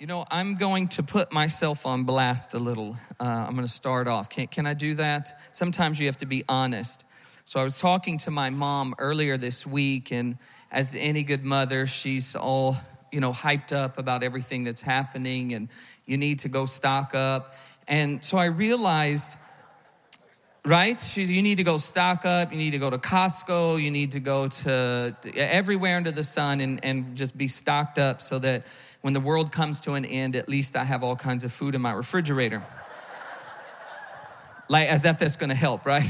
You know, I'm going to put myself on blast a little. Uh, I'm going to start off. Can, can I do that? Sometimes you have to be honest. So I was talking to my mom earlier this week, and as any good mother, she's all, you know, hyped up about everything that's happening, and you need to go stock up. And so I realized right? She's, you need to go stock up, you need to go to Costco, you need to go to, to everywhere under the sun and, and just be stocked up so that when the world comes to an end, at least I have all kinds of food in my refrigerator. like, as if that's gonna help, right?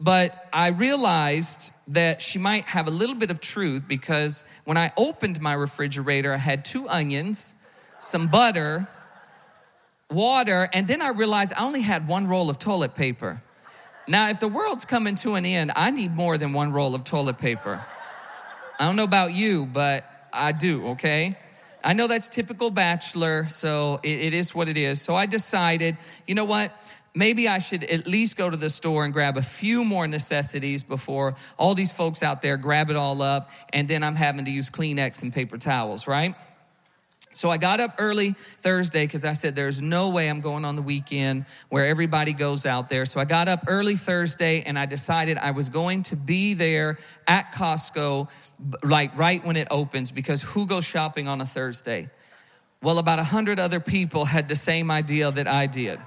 But I realized that she might have a little bit of truth because when I opened my refrigerator, I had two onions, some butter, water, and then I realized I only had one roll of toilet paper. Now, if the world's coming to an end, I need more than one roll of toilet paper. I don't know about you, but I do, okay? I know that's typical bachelor, so it, it is what it is. So I decided, you know what? Maybe I should at least go to the store and grab a few more necessities before all these folks out there grab it all up, and then I'm having to use Kleenex and paper towels, right? So I got up early Thursday because I said there's no way I'm going on the weekend where everybody goes out there. So I got up early Thursday and I decided I was going to be there at Costco like right when it opens because who goes shopping on a Thursday? Well, about a hundred other people had the same idea that I did.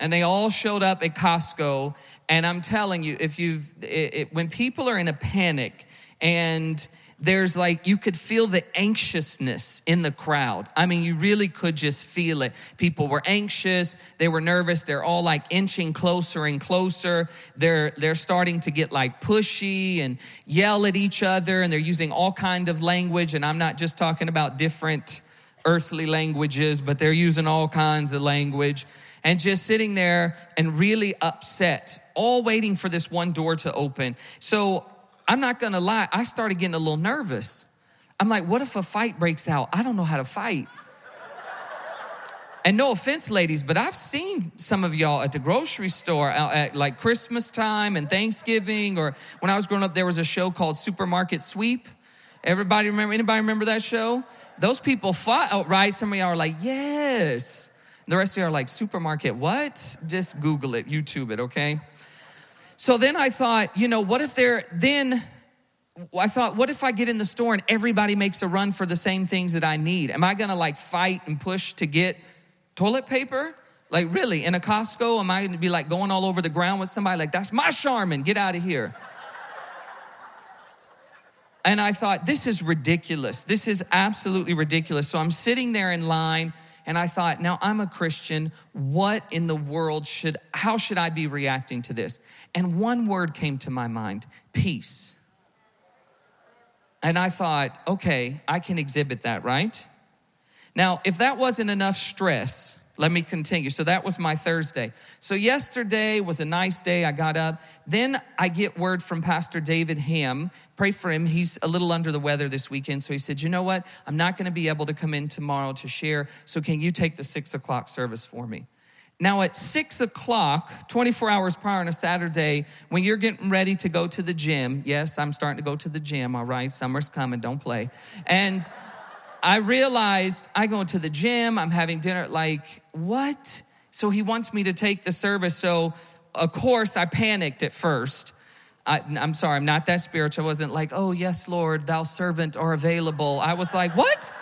And they all showed up at Costco. And I'm telling you, if you've, it, it, when people are in a panic and there's like, you could feel the anxiousness in the crowd. I mean, you really could just feel it. People were anxious, they were nervous, they're all like inching closer and closer. They're, they're starting to get like pushy and yell at each other, and they're using all kind of language. And I'm not just talking about different earthly languages, but they're using all kinds of language and just sitting there and really upset, all waiting for this one door to open. So I'm not gonna lie, I started getting a little nervous. I'm like, what if a fight breaks out? I don't know how to fight. And no offense, ladies, but I've seen some of y'all at the grocery store uh, at like Christmas time and Thanksgiving, or when I was growing up, there was a show called Supermarket Sweep. Everybody remember? Anybody remember that show? Those people fought outright. Some of y'all are like, yes. The rest of you are like, supermarket, what? Just Google it, YouTube it, okay? So then I thought, you know, what if they're then I thought, what if I get in the store and everybody makes a run for the same things that I need? Am I gonna like fight and push to get toilet paper? Like, really, in a Costco, am I gonna be like going all over the ground with somebody like, that's my Charmin, get out of here? and I thought, this is ridiculous. This is absolutely ridiculous. So I'm sitting there in line and I thought, now I'm a Christian. What in the world should, how should I be reacting to this? And one word came to my mind peace. And I thought, okay, I can exhibit that, right? Now, if that wasn't enough stress, let me continue. So that was my Thursday. So yesterday was a nice day. I got up. Then I get word from Pastor David Ham. Pray for him. He's a little under the weather this weekend. So he said, You know what? I'm not going to be able to come in tomorrow to share. So can you take the six o'clock service for me? Now, at six o'clock, 24 hours prior on a Saturday, when you're getting ready to go to the gym, yes, I'm starting to go to the gym, all right? Summer's coming, don't play. And I realized I go to the gym, I'm having dinner, like, what? So he wants me to take the service. So, of course, I panicked at first. I, am sorry, I'm not that spiritual. I wasn't like, oh, yes, Lord, thou servant are available. I was like, what?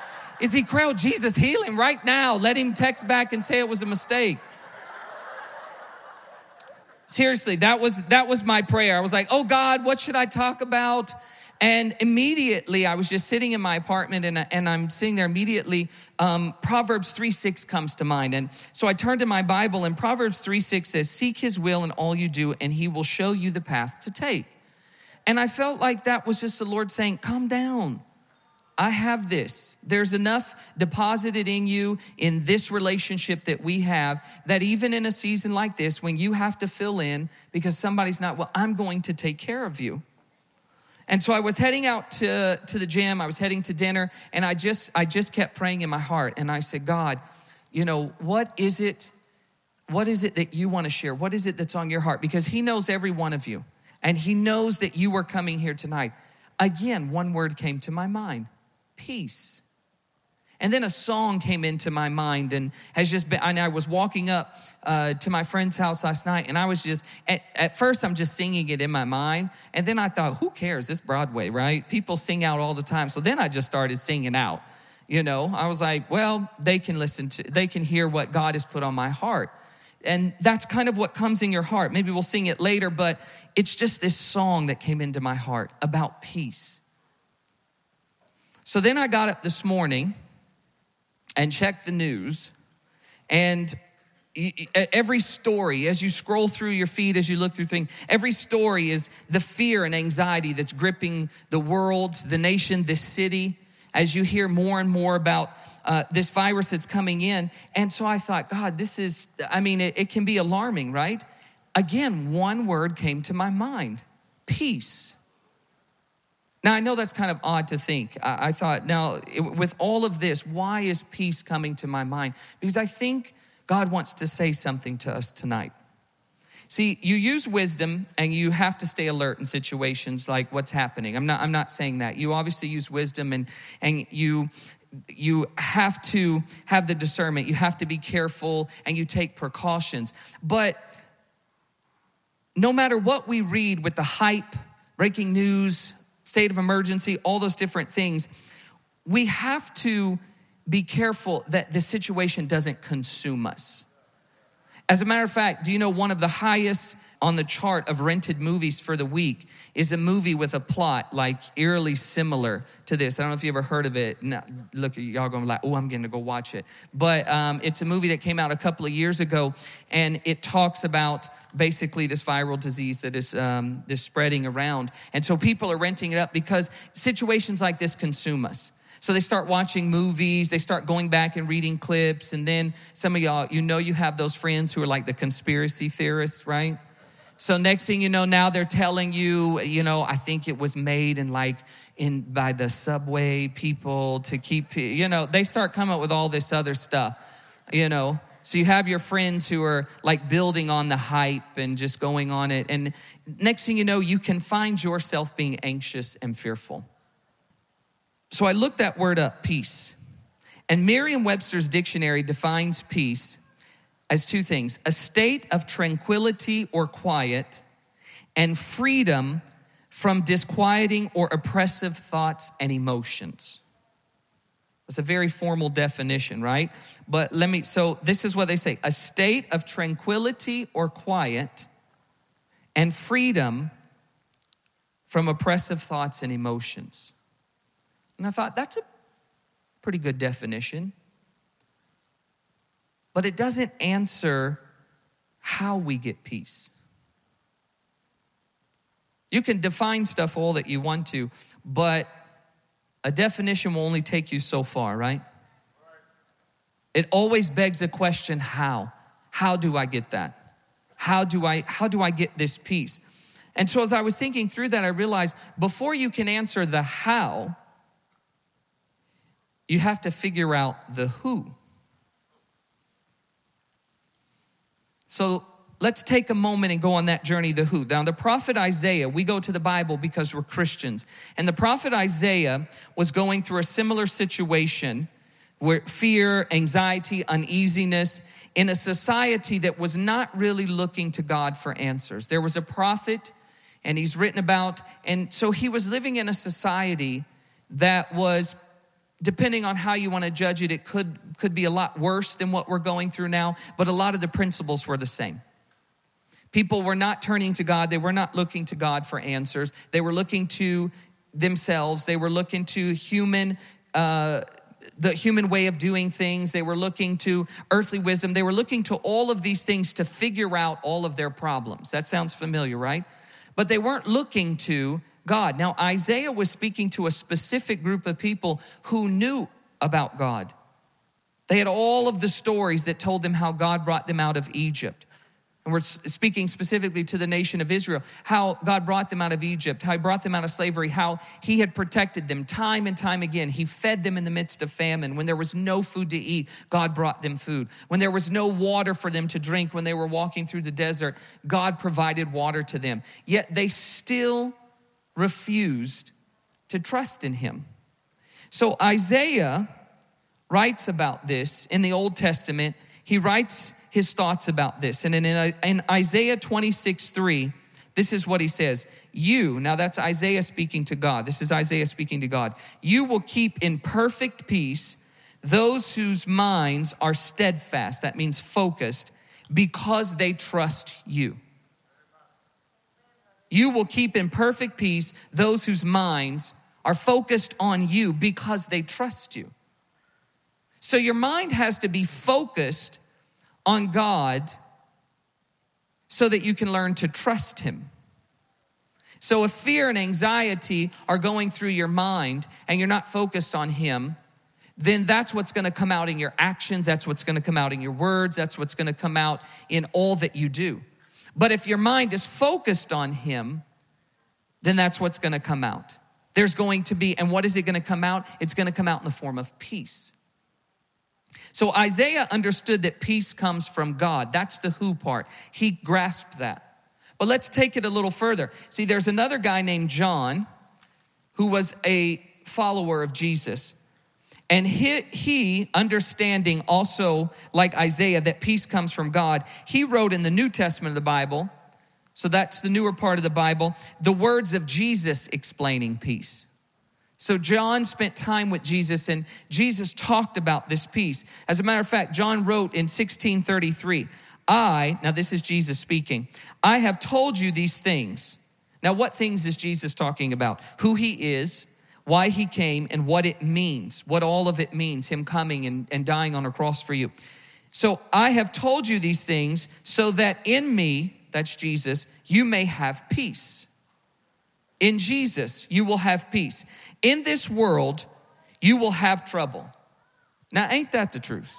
Is he crowd Jesus healing right now? Let him text back and say it was a mistake. Seriously, that was that was my prayer. I was like, "Oh God, what should I talk about?" And immediately, I was just sitting in my apartment and, and I'm sitting there immediately. Um, Proverbs 3 6 comes to mind. And so I turned to my Bible, and Proverbs 3 6 says, Seek his will in all you do, and he will show you the path to take. And I felt like that was just the Lord saying, Calm down. I have this. There's enough deposited in you in this relationship that we have that even in a season like this, when you have to fill in because somebody's not, well, I'm going to take care of you. And so I was heading out to, to the gym, I was heading to dinner, and I just I just kept praying in my heart. And I said, God, you know, what is it? What is it that you want to share? What is it that's on your heart? Because He knows every one of you, and He knows that you are coming here tonight. Again, one word came to my mind peace. And then a song came into my mind and has just been, and I was walking up uh, to my friend's house last night and I was just, at, at first I'm just singing it in my mind. And then I thought, who cares? This Broadway, right? People sing out all the time. So then I just started singing out. You know, I was like, well, they can listen to, they can hear what God has put on my heart. And that's kind of what comes in your heart. Maybe we'll sing it later, but it's just this song that came into my heart about peace. So then I got up this morning and check the news, and every story, as you scroll through your feed, as you look through things, every story is the fear and anxiety that's gripping the world, the nation, this city, as you hear more and more about uh, this virus that's coming in. And so I thought, God, this is, I mean, it, it can be alarming, right? Again, one word came to my mind peace. Now, I know that's kind of odd to think. I, I thought, now, it, with all of this, why is peace coming to my mind? Because I think God wants to say something to us tonight. See, you use wisdom and you have to stay alert in situations like what's happening. I'm not, I'm not saying that. You obviously use wisdom and, and you, you have to have the discernment. You have to be careful and you take precautions. But no matter what we read with the hype, breaking news, state of emergency, all those different things, we have to be careful that the situation doesn't consume us. As a matter of fact, do you know one of the highest on the chart of rented movies for the week is a movie with a plot like eerily similar to this. I don't know if you ever heard of it. No, look, y'all going to be like, oh, I'm going to go watch it. But um, it's a movie that came out a couple of years ago, and it talks about basically this viral disease that is um, spreading around. And so people are renting it up because situations like this consume us. So they start watching movies, they start going back and reading clips, and then some of y'all, you know, you have those friends who are like the conspiracy theorists, right? So next thing you know, now they're telling you, you know, I think it was made in like in by the subway people to keep, you know, they start coming up with all this other stuff, you know. So you have your friends who are like building on the hype and just going on it. And next thing you know, you can find yourself being anxious and fearful. So I looked that word up, peace. And Merriam Webster's dictionary defines peace as two things a state of tranquility or quiet, and freedom from disquieting or oppressive thoughts and emotions. It's a very formal definition, right? But let me, so this is what they say a state of tranquility or quiet and freedom from oppressive thoughts and emotions. And I thought, that's a pretty good definition but it doesn't answer how we get peace. You can define stuff all that you want to, but a definition will only take you so far, right? It always begs the question how? How do I get that? How do I how do I get this peace? And so as I was thinking through that I realized before you can answer the how, you have to figure out the who. So let's take a moment and go on that journey, the who. Now, the prophet Isaiah, we go to the Bible because we're Christians. And the prophet Isaiah was going through a similar situation where fear, anxiety, uneasiness in a society that was not really looking to God for answers. There was a prophet, and he's written about, and so he was living in a society that was depending on how you want to judge it, it could, could be a lot worse than what we're going through now, but a lot of the principles were the same. People were not turning to God, they were not looking to God for answers, they were looking to themselves, they were looking to human. Uh, the human way of doing things. They were looking to earthly wisdom. They were looking to all of these things to figure out all of their problems. That sounds familiar, right? But they weren't looking to God. Now, Isaiah was speaking to a specific group of people who knew about God. They had all of the stories that told them how God brought them out of Egypt. And we're speaking specifically to the nation of Israel, how God brought them out of Egypt, how He brought them out of slavery, how He had protected them time and time again. He fed them in the midst of famine. When there was no food to eat, God brought them food. When there was no water for them to drink, when they were walking through the desert, God provided water to them. Yet they still refused to trust in him. So Isaiah writes about this in the Old Testament. He writes his thoughts about this. And in, in Isaiah 26 3, this is what he says You, now that's Isaiah speaking to God. This is Isaiah speaking to God. You will keep in perfect peace those whose minds are steadfast, that means focused, because they trust you. You will keep in perfect peace those whose minds are focused on you because they trust you. So your mind has to be focused on God so that you can learn to trust Him. So if fear and anxiety are going through your mind and you're not focused on Him, then that's what's to come out in your actions, that's what's to come out in your words, that's what's to come out in all that you do. But if your mind is focused on Him, then that's what's going to come out. There's going to be, and what is it going to come out? It's going to come out in the form of peace. So Isaiah understood that peace comes from God. That's the who part. He grasped that. But let's take it a little further. See, there's another guy named John who was a follower of Jesus. And he, he, understanding also, like Isaiah, that peace comes from God, he wrote in the New Testament of the Bible, so that's the newer part of the Bible, the words of Jesus explaining peace. So John spent time with Jesus and Jesus talked about this peace. As a matter of fact, John wrote in 1633, I, now this is Jesus speaking, I have told you these things. Now, what things is Jesus talking about? Who he is, why he came, and what it means, what all of it means, him coming and, and dying on a cross for you. So I have told you these things so that in me, that's Jesus, you may have peace. In Jesus, you will have peace. In this world, you will have trouble. Now, ain't that the truth?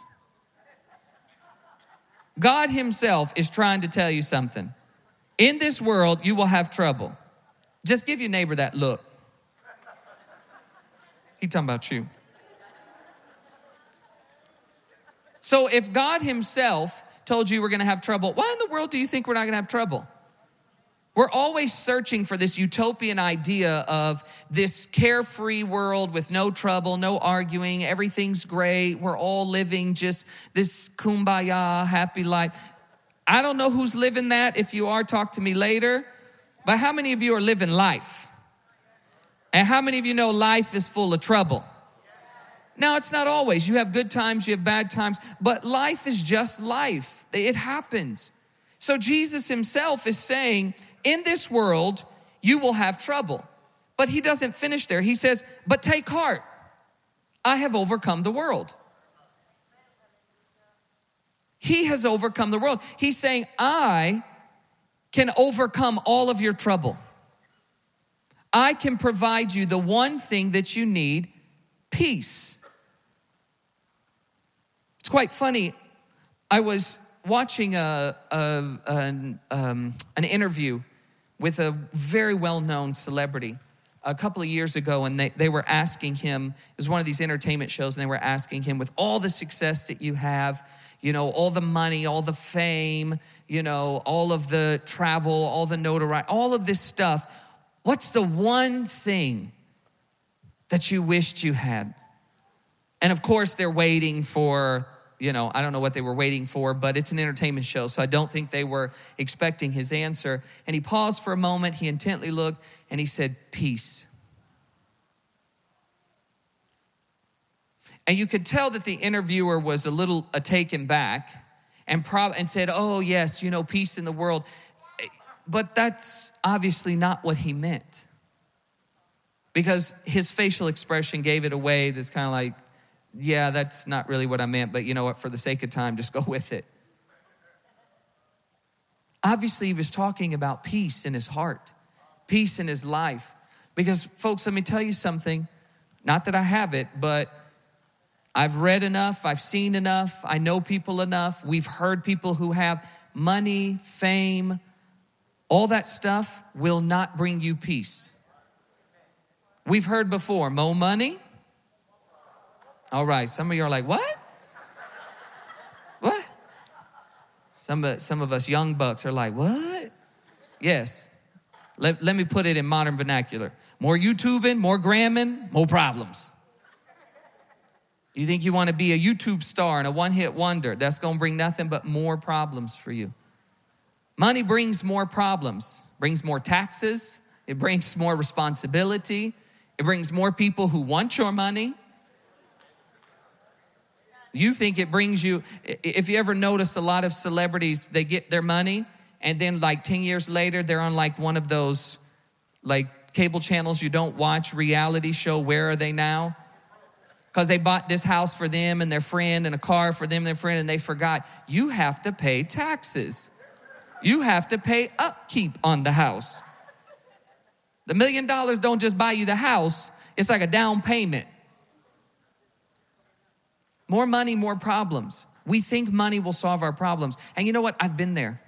God Himself is trying to tell you something. In this world, you will have trouble. Just give your neighbor that look. He talking about you. So if God Himself told you we're gonna have trouble, why in the world do you think we're not gonna have trouble? We're always searching for this utopian idea of this carefree world with no trouble, no arguing, everything's great, we're all living just this kumbaya, happy life. I don't know who's living that. If you are, talk to me later. But how many of you are living life? And how many of you know life is full of trouble? Now, it's not always. You have good times, you have bad times, but life is just life. It happens. So, Jesus himself is saying, in this world, you will have trouble. But he doesn't finish there. He says, But take heart, I have overcome the world. He has overcome the world. He's saying, I can overcome all of your trouble. I can provide you the one thing that you need peace. It's quite funny. I was watching a, a an, um, an interview with a very well known celebrity a couple of years ago, and they, they were asking him, it was one of these entertainment shows, and they were asking him, with all the success that you have, you know, all the money, all the fame, you know, all of the travel, all the notoriety, all of this stuff, what's the one thing that you wished you had? And of course, they're waiting for you know, I don't know what they were waiting for, but it's an entertainment show, so I don't think they were expecting his answer. And he paused for a moment, he intently looked, and he said, Peace. And you could tell that the interviewer was a little taken back and, prob- and said, Oh, yes, you know, peace in the world. But that's obviously not what he meant. Because his facial expression gave it away, this kind of like, yeah, that's not really what I meant, but you know what? For the sake of time, just go with it. Obviously, he was talking about peace in his heart, peace in his life. Because, folks, let me tell you something. Not that I have it, but I've read enough, I've seen enough, I know people enough, we've heard people who have money, fame, all that stuff will not bring you peace. We've heard before, more money, all right, some of you are like, what? What? Some of, some of us young bucks are like, what? Yes. Let, let me put it in modern vernacular. More YouTubing, more gramming, more problems. You think you want to be a YouTube star and a one hit wonder. That's going to bring nothing but more problems for you. Money brings more problems, brings more taxes, it brings more responsibility, it brings more people who want your money. You think it brings you, if you ever notice a lot of celebrities, they get their money and then like 10 years later, they're on like one of those like cable channels you don't watch, reality show, Where Are They Now? Because they bought this house for them and their friend and a car for them and their friend, and they forgot you have to pay taxes. You have to pay upkeep on the house. The million dollars don't just buy you the house, it's like a down payment. More money, more problems. We think money will solve our problems. And you know what? I've been there.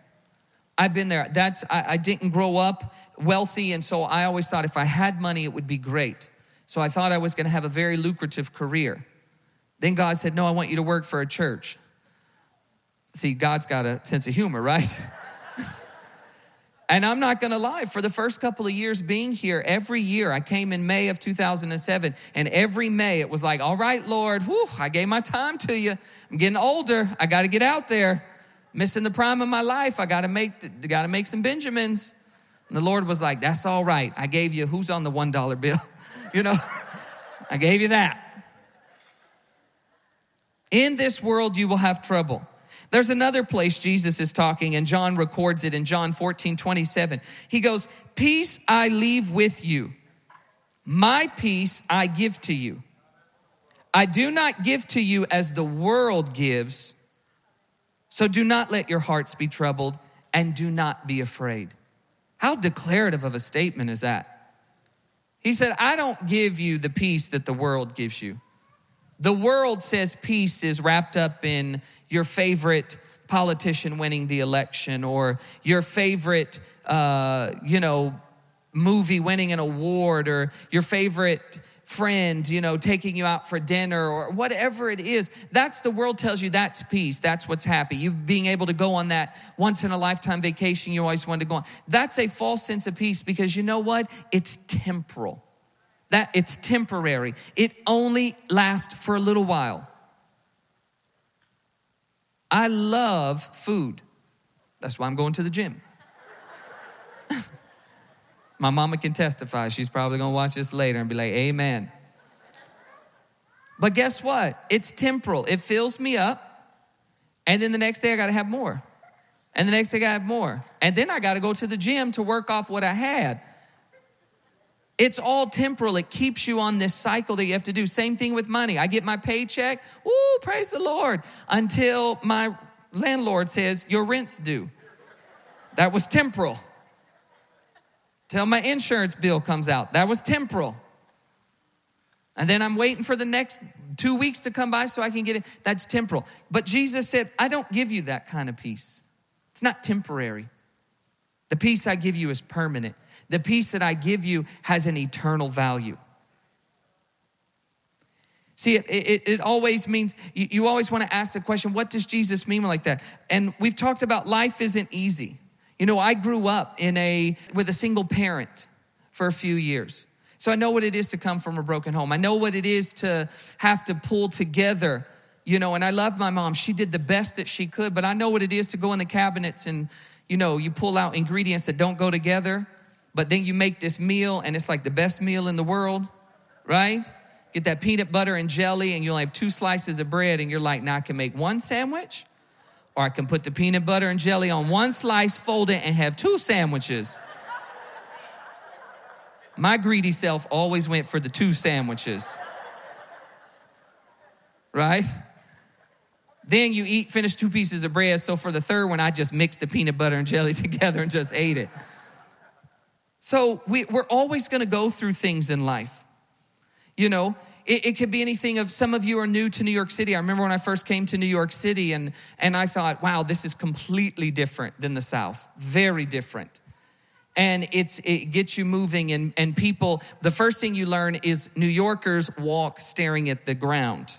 I've been there. That's I, I, didn't grow up wealthy, and so I always thought if I had money, it would be great. So I thought I was going to have a very lucrative career. Then God said, "No, I want you to work for a church." See, God's got a sense of humor, right? And I'm not gonna lie, for the first couple of years being here, every year I came in May of 2007, and every May it was like, all right, Lord, whew, I gave my time to you. I'm getting older. I gotta get out there. Missing the prime of my life. I gotta make, gotta make some Benjamins. And the Lord was like, that's all right. I gave you, who's on the $1 bill? you know, I gave you that. In this world, you will have trouble. There's another place Jesus is talking, and John records it in John 14, 27. He goes, Peace I leave with you, my peace I give to you. I do not give to you as the world gives. So do not let your hearts be troubled and do not be afraid. How declarative of a statement is that? He said, I don't give you the peace that the world gives you. The world says peace is wrapped up in your favorite politician winning the election or your favorite, uh, you know, movie winning an award or your favorite friend, you know, taking you out for dinner or whatever it is. That's the world tells you that's peace. That's what's happy. You being able to go on that once in a lifetime vacation you always wanted to go on. That's a false sense of peace because you know what? It's temporal that it's temporary. It only lasts for a little while. I love food. That's why I'm going to the gym. My mama can testify. She's probably gonna watch this later and be like, Amen. But guess what? It's temporal. It fills me up, and then the next day I gotta have more. And the next day I have more. And then I gotta go to the gym to work off what I had. It's all temporal. It keeps you on this cycle that you have to do. Same thing with money. I get my paycheck. Ooh, praise the Lord. Until my landlord says, Your rent's due. That was temporal. Till my insurance bill comes out. That was temporal. And then I'm waiting for the next two weeks to come by so I can get it. That's temporal. But Jesus said, I don't give you that kind of peace. It's not temporary. The peace I give you is permanent. The peace that I give you has an eternal value. See, it, it, it always means, you, you always want to ask the question, what does Jesus mean like that? And we've talked about life isn't easy. You know, I grew up in a, with a single parent for a few years. So I know what it is to come from a broken home. I know what it is to have to pull together, you know, and I love my mom. She did the best that she could, but I know what it is to go in the cabinets and, you know, you pull out ingredients that don't go together but then you make this meal and it's like the best meal in the world, right? Get that peanut butter and jelly, and you only have two slices of bread, and you're like, now I can make one sandwich, or I can put the peanut butter and jelly on one slice, fold it, and have two sandwiches. My greedy self always went for the two sandwiches. Right? Then you eat, finish two pieces of bread. So for the third one, I just mixed the peanut butter and jelly together and just ate it. So we, are always going to go through things in life. You know, it, it, could be anything of some of you are new to New York City. I remember when I first came to New York City and, and I thought, wow, this is completely different than the South. Very different. And it's, it gets you moving and, and people, the first thing you learn is New Yorkers walk staring at the ground.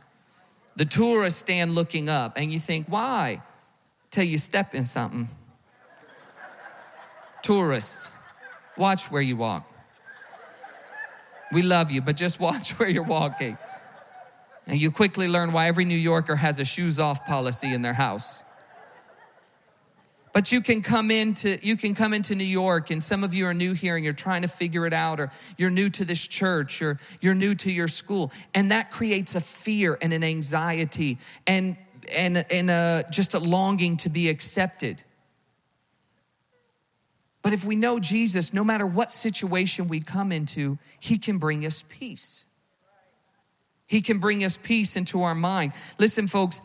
The tourists stand looking up and you think, why? Till you step in something. Tourists Watch where you walk. We love you, but just watch where you're walking. And you quickly learn why every New Yorker has a shoes off policy in their house. But you can come into you can come into New York and some of you are new here and you're trying to figure it out or you're new to this church or you're new to your school and that creates a fear and an anxiety and and and a, just a longing to be accepted. But if we know Jesus, no matter what situation we come into, he can bring us peace. He can bring us peace into our mind. Listen folks,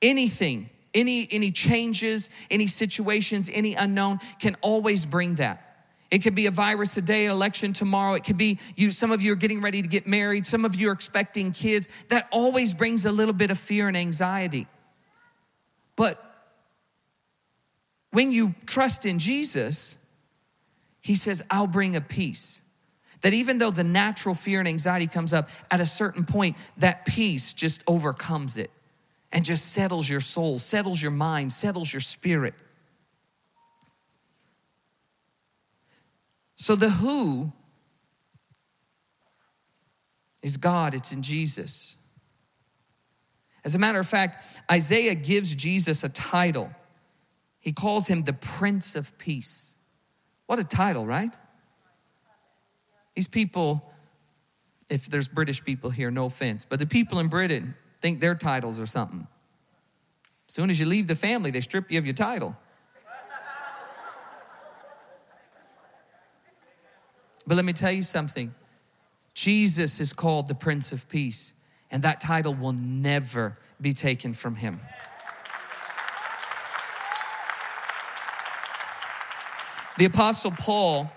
anything any, any changes, any situations, any unknown can always bring that. It could be a virus today, election tomorrow. It could be you, some of you are getting ready to get married. Some of you are expecting kids. That always brings a little bit of fear and anxiety. But when you trust in Jesus, He says, I'll bring a peace. That even though the natural fear and anxiety comes up, at a certain point, that peace just overcomes it and just settles your soul, settles your mind, settles your spirit. So the who is God, it's in Jesus. As a matter of fact, Isaiah gives Jesus a title. He calls him the Prince of Peace. What a title, right? These people, if there's British people here, no offense, but the people in Britain, think their titles or something. As soon as you leave the family, they strip you of your title. But let me tell you something Jesus is called the Prince of Peace, and that title will never be taken from him. The Apostle Paul,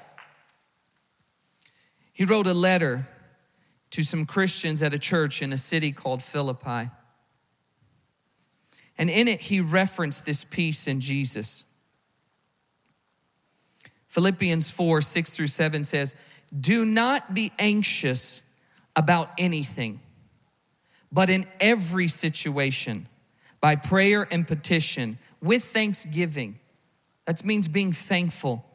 he wrote a letter to some Christians at a church in a city called Philippi. And in it, he referenced this peace in Jesus. Philippians 4 6 through 7 says, Do not be anxious about anything, but in every situation, by prayer and petition, with thanksgiving. That means being thankful.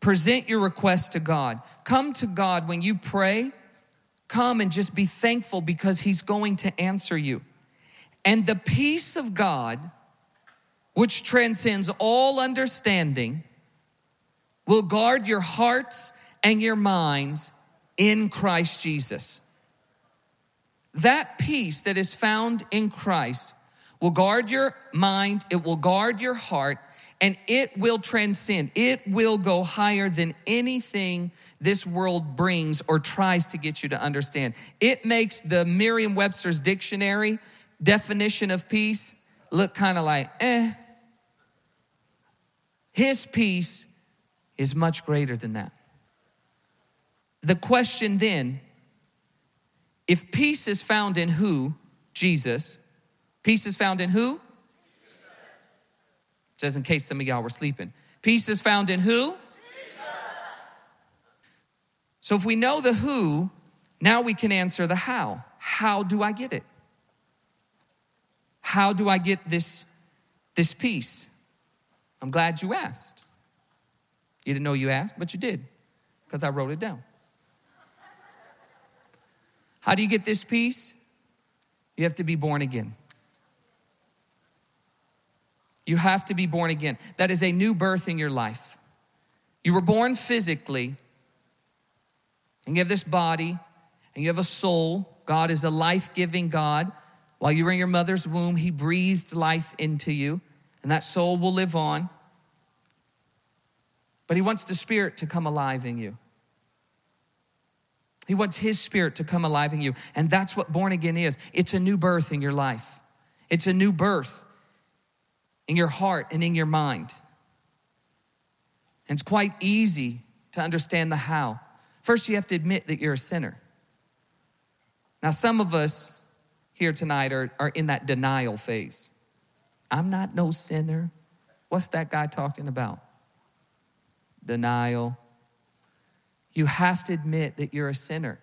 Present your request to God. Come to God when you pray come and just be thankful because He's going to answer you. And the peace of God, which transcends all understanding, will guard your hearts and your minds in Christ Jesus. That peace that is found in Christ will guard your mind, it will guard your heart, and it will transcend. It will go higher than anything this world brings or tries to get you to understand. It makes the Merriam Webster's dictionary definition of peace look kind of like, eh. His peace is much greater than that. The question then if peace is found in who? Jesus. Peace is found in who? Just in case some of y'all were sleeping. Peace is found in who? Jesus. So if we know the who, now we can answer the how. How do I get it? How do I get this, this peace? I'm glad you asked. You didn't know you asked, but you did, because I wrote it down. How do you get this peace? You have to be born again. You have to be born again. That is a new birth in your life. You were born physically, and you have this body, and you have a soul. God is a life giving God. While you were in your mother's womb, He breathed life into you, and that soul will live on. But He wants the Spirit to come alive in you. He wants His Spirit to come alive in you. And that's what born again is it's a new birth in your life, it's a new birth in your heart and in your mind. And it's quite easy to understand the how. First, you have to admit that you're a sinner. Now, some of us here tonight are, are in that denial phase. I'm not no sinner. What's that guy talking about? Denial. You have to admit that you're a sinner.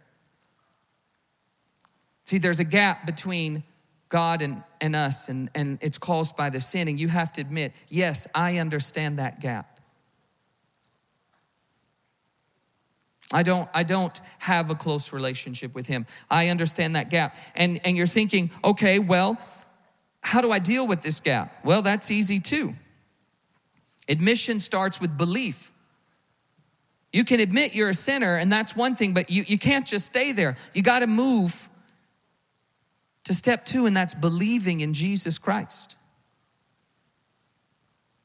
See, there's a gap between God and, and us, and, and it's caused by the sin. And you have to admit, yes, I understand that gap. I don't, I don't have a close relationship with him. I understand that gap. And, and you're thinking, okay, well, how do I deal with this gap? Well, that's easy too. Admission starts with belief. You can admit you're a sinner, and that's one thing, but you, you can't just stay there. You got to move to step two, and that's believing in Jesus Christ.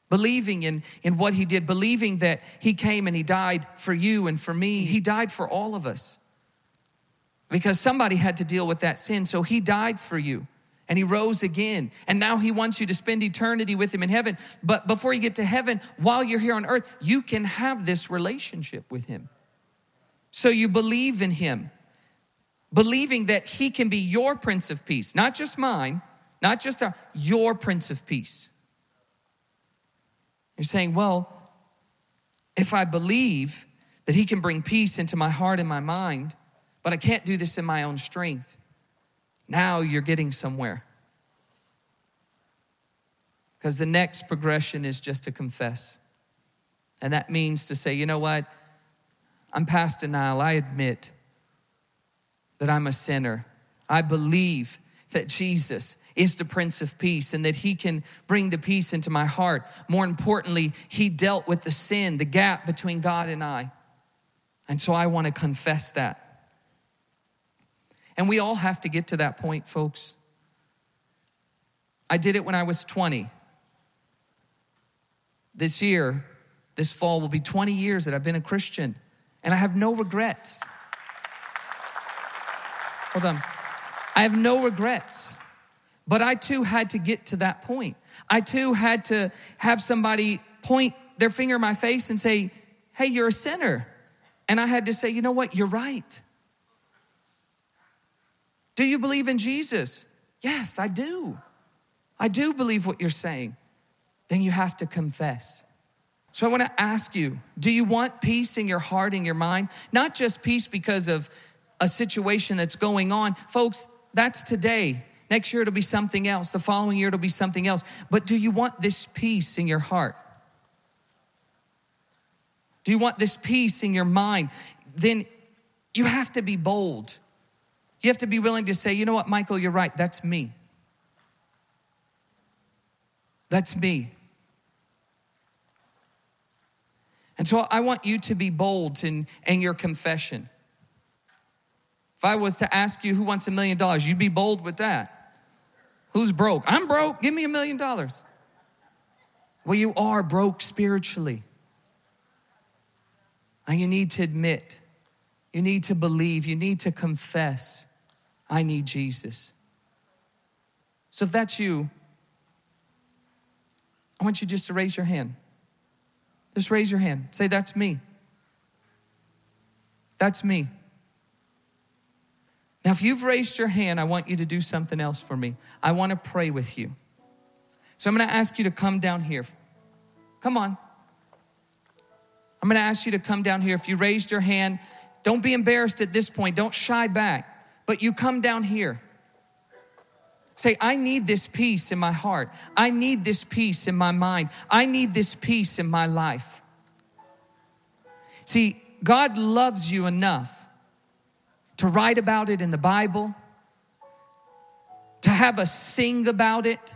Believing in, in what he did, believing that he came and he died for you and for me. He died for all of us because somebody had to deal with that sin. So he died for you and he rose again. And now he wants you to spend eternity with him in heaven. But before you get to heaven, while you're here on earth, you can have this relationship with him. So you believe in him, believing that he can be your Prince of Peace, not just mine, not just our, your Prince of Peace. You're saying, well, if I believe that he can bring peace into my heart and my mind, but I can't do this in my own strength now you're getting somewhere. Because the next progression is just to confess. And that means to say, you know what? I'm past denial. I admit that I'm a sinner. I believe that Jesus is the Prince of Peace and that He can bring the peace into my heart. More importantly, He dealt with the sin, the gap between God and I. And so I want to confess that. And we all have to get to that point, folks. I did it when I was 20. This year, this fall, will be 20 years that I've been a Christian, and I have no regrets. On. I have no regrets. But I too had to get to that point. I too had to have somebody point their finger in my face and say, Hey, you're a sinner. And I had to say, You know what? You're right. Do you believe in Jesus? Yes, I do. I do believe what you're saying. Then you have to confess. So I want to ask you do you want peace in your heart and your mind? Not just peace because of a situation that's going on. Folks, that's today. Next year it'll be something else. The following year it'll be something else. But do you want this peace in your heart? Do you want this peace in your mind? Then you have to be bold. You have to be willing to say, you know what, Michael, you're right. That's me. That's me. And so I want you to be bold in, in your confession. If I was to ask you who wants a million dollars, you'd be bold with that. Who's broke? I'm broke. Give me a million dollars. Well, you are broke spiritually. And you need to admit, you need to believe, you need to confess I need Jesus. So if that's you, I want you just to raise your hand. Just raise your hand. Say, That's me. That's me. Now, if you've raised your hand, I want you to do something else for me. I want to pray with you. So I'm going to ask you to come down here. Come on. I'm going to ask you to come down here. If you raised your hand, don't be embarrassed at this point. Don't shy back but you come down here. Say, I need this peace in my heart. I need this peace in my mind. I need this peace in my life. See, God loves you enough to write about it in the Bible, to have us sing about it,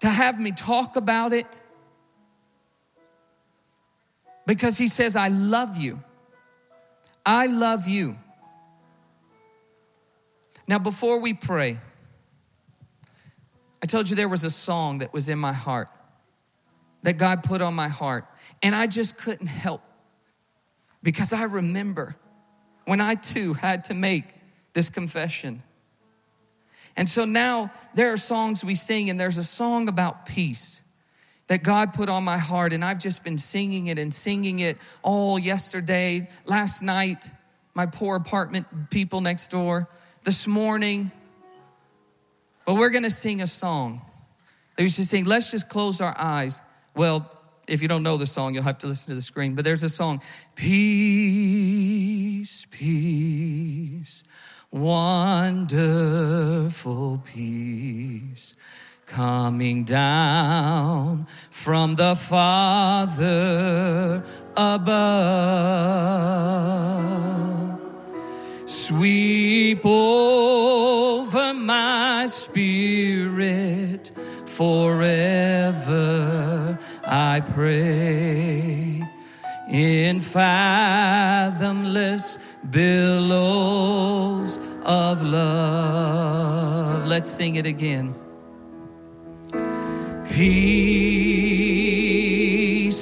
to have me talk about it, because He says, I love you. I love you. Now, before we pray, I told you there was a song that was in my heart that God put on my heart, and I just couldn't help because I remember when I too had to make this confession. And so now there are songs we sing, and there's a song about peace that God put on my heart, and I've just been singing it and singing it all yesterday, last night, my poor apartment people next door this morning, but we're gonna sing a song. They used to sing, let's just close our eyes. Well, if you don't know the song, you'll have to listen to the screen, but there's a song Peace, peace, wonderful peace coming down from the Father above. Sweep over my spirit forever, I pray. In fathomless billows of love. Let's sing it again. Peace,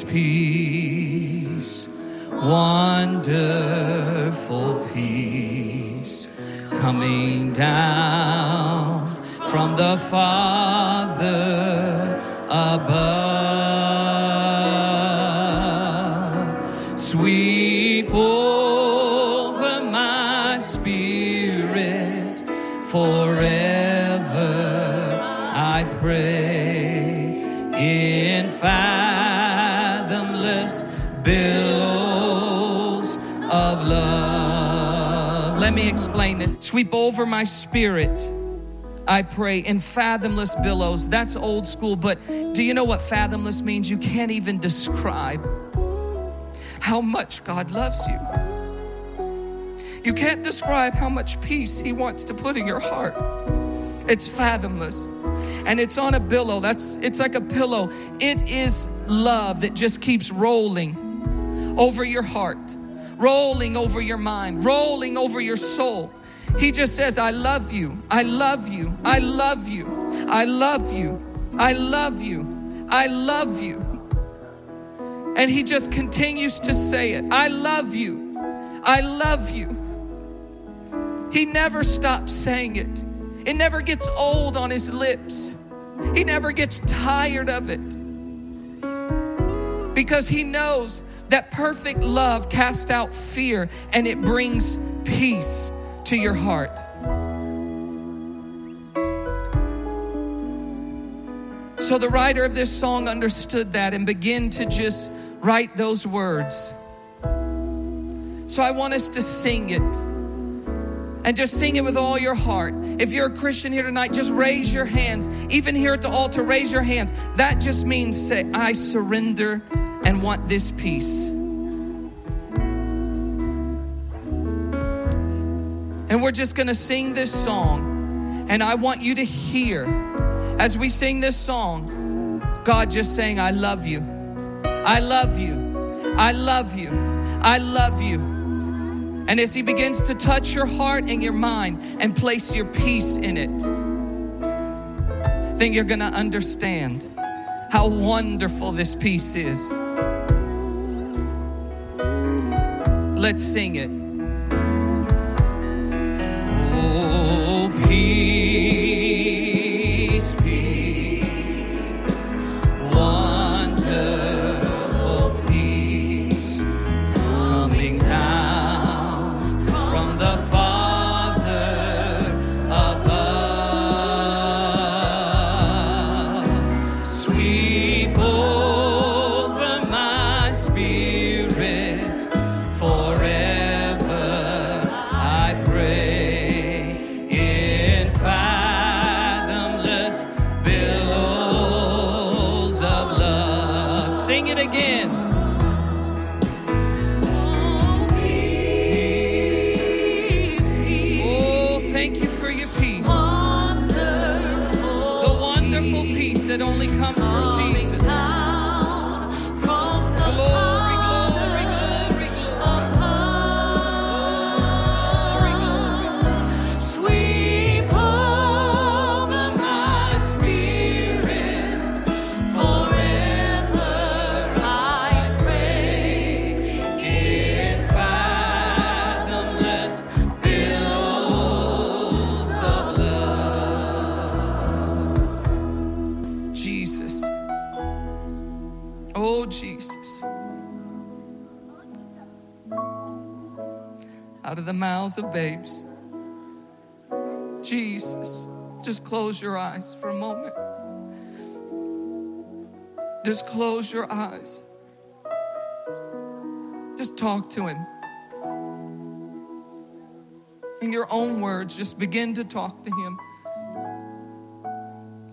peace, wonderful peace coming down from the Father above. Sweep over my spirit forever, I pray, in fathomless billows of love. Let me explain this. Sweep over my spirit. I pray in fathomless billows. That's old school, but do you know what fathomless means? You can't even describe how much God loves you. You can't describe how much peace He wants to put in your heart. It's fathomless. And it's on a billow. That's it's like a pillow. It is love that just keeps rolling over your heart, rolling over your mind, rolling over your soul. He just says, I love you. I love you. I love you. I love you. I love you. I love you. And he just continues to say it. I love you. I love you. He never stops saying it. It never gets old on his lips. He never gets tired of it. Because he knows that perfect love casts out fear and it brings peace to your heart. So the writer of this song understood that and began to just write those words. So I want us to sing it and just sing it with all your heart. If you're a Christian here tonight, just raise your hands. Even here at the altar, raise your hands. That just means say, I surrender and want this peace. And we're just gonna sing this song. And I want you to hear as we sing this song, God just saying, I love you. I love you. I love you. I love you. And as He begins to touch your heart and your mind and place your peace in it, then you're gonna understand how wonderful this peace is. Let's sing it. Only comes from Jesus. Mouths of babes. Jesus. Just close your eyes for a moment. Just close your eyes. Just talk to him. In your own words, just begin to talk to him.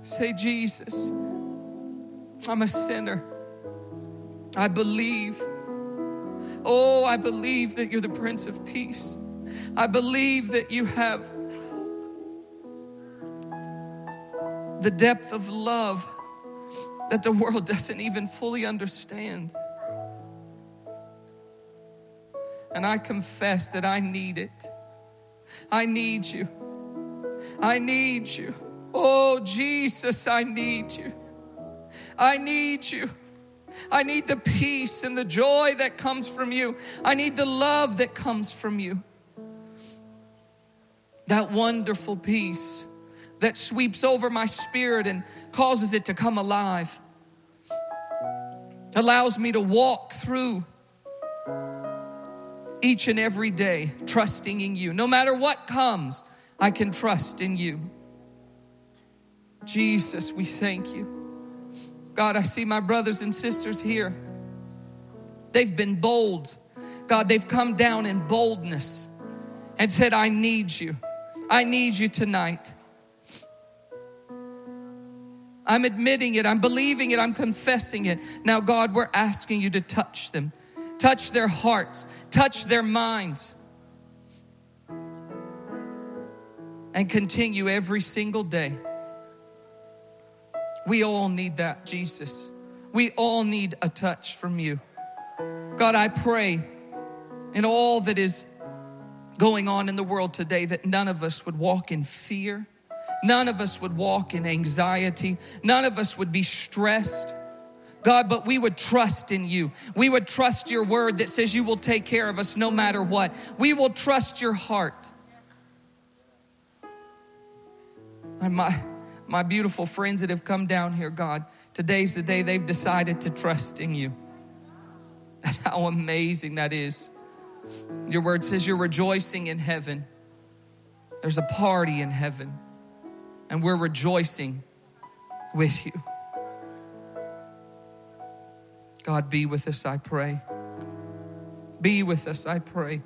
Say, Jesus, I'm a sinner. I believe Oh, I believe that you're the Prince of Peace. I believe that you have the depth of love that the world doesn't even fully understand. And I confess that I need it. I need you. I need you. Oh, Jesus, I need you. I need you. I need the peace and the joy that comes from you. I need the love that comes from you. That wonderful peace that sweeps over my spirit and causes it to come alive. Allows me to walk through each and every day trusting in you. No matter what comes, I can trust in you. Jesus, we thank you. God, I see my brothers and sisters here. They've been bold. God, they've come down in boldness and said, I need you. I need you tonight. I'm admitting it, I'm believing it, I'm confessing it. Now, God, we're asking you to touch them, touch their hearts, touch their minds, and continue every single day. We all need that, Jesus. We all need a touch from you. God, I pray in all that is going on in the world today that none of us would walk in fear None of us would walk in anxiety. None of us would be stressed. God, but we would trust in you. We would trust your word that says you will take care of us no matter what. We will trust your heart. And my, my beautiful friends that have come down here, God, today's the day they've decided to trust in you. And how amazing that is. Your word says you're rejoicing in heaven. There's a party in heaven and we're rejoicing with you. God, be with us, I pray. Be with us, I pray.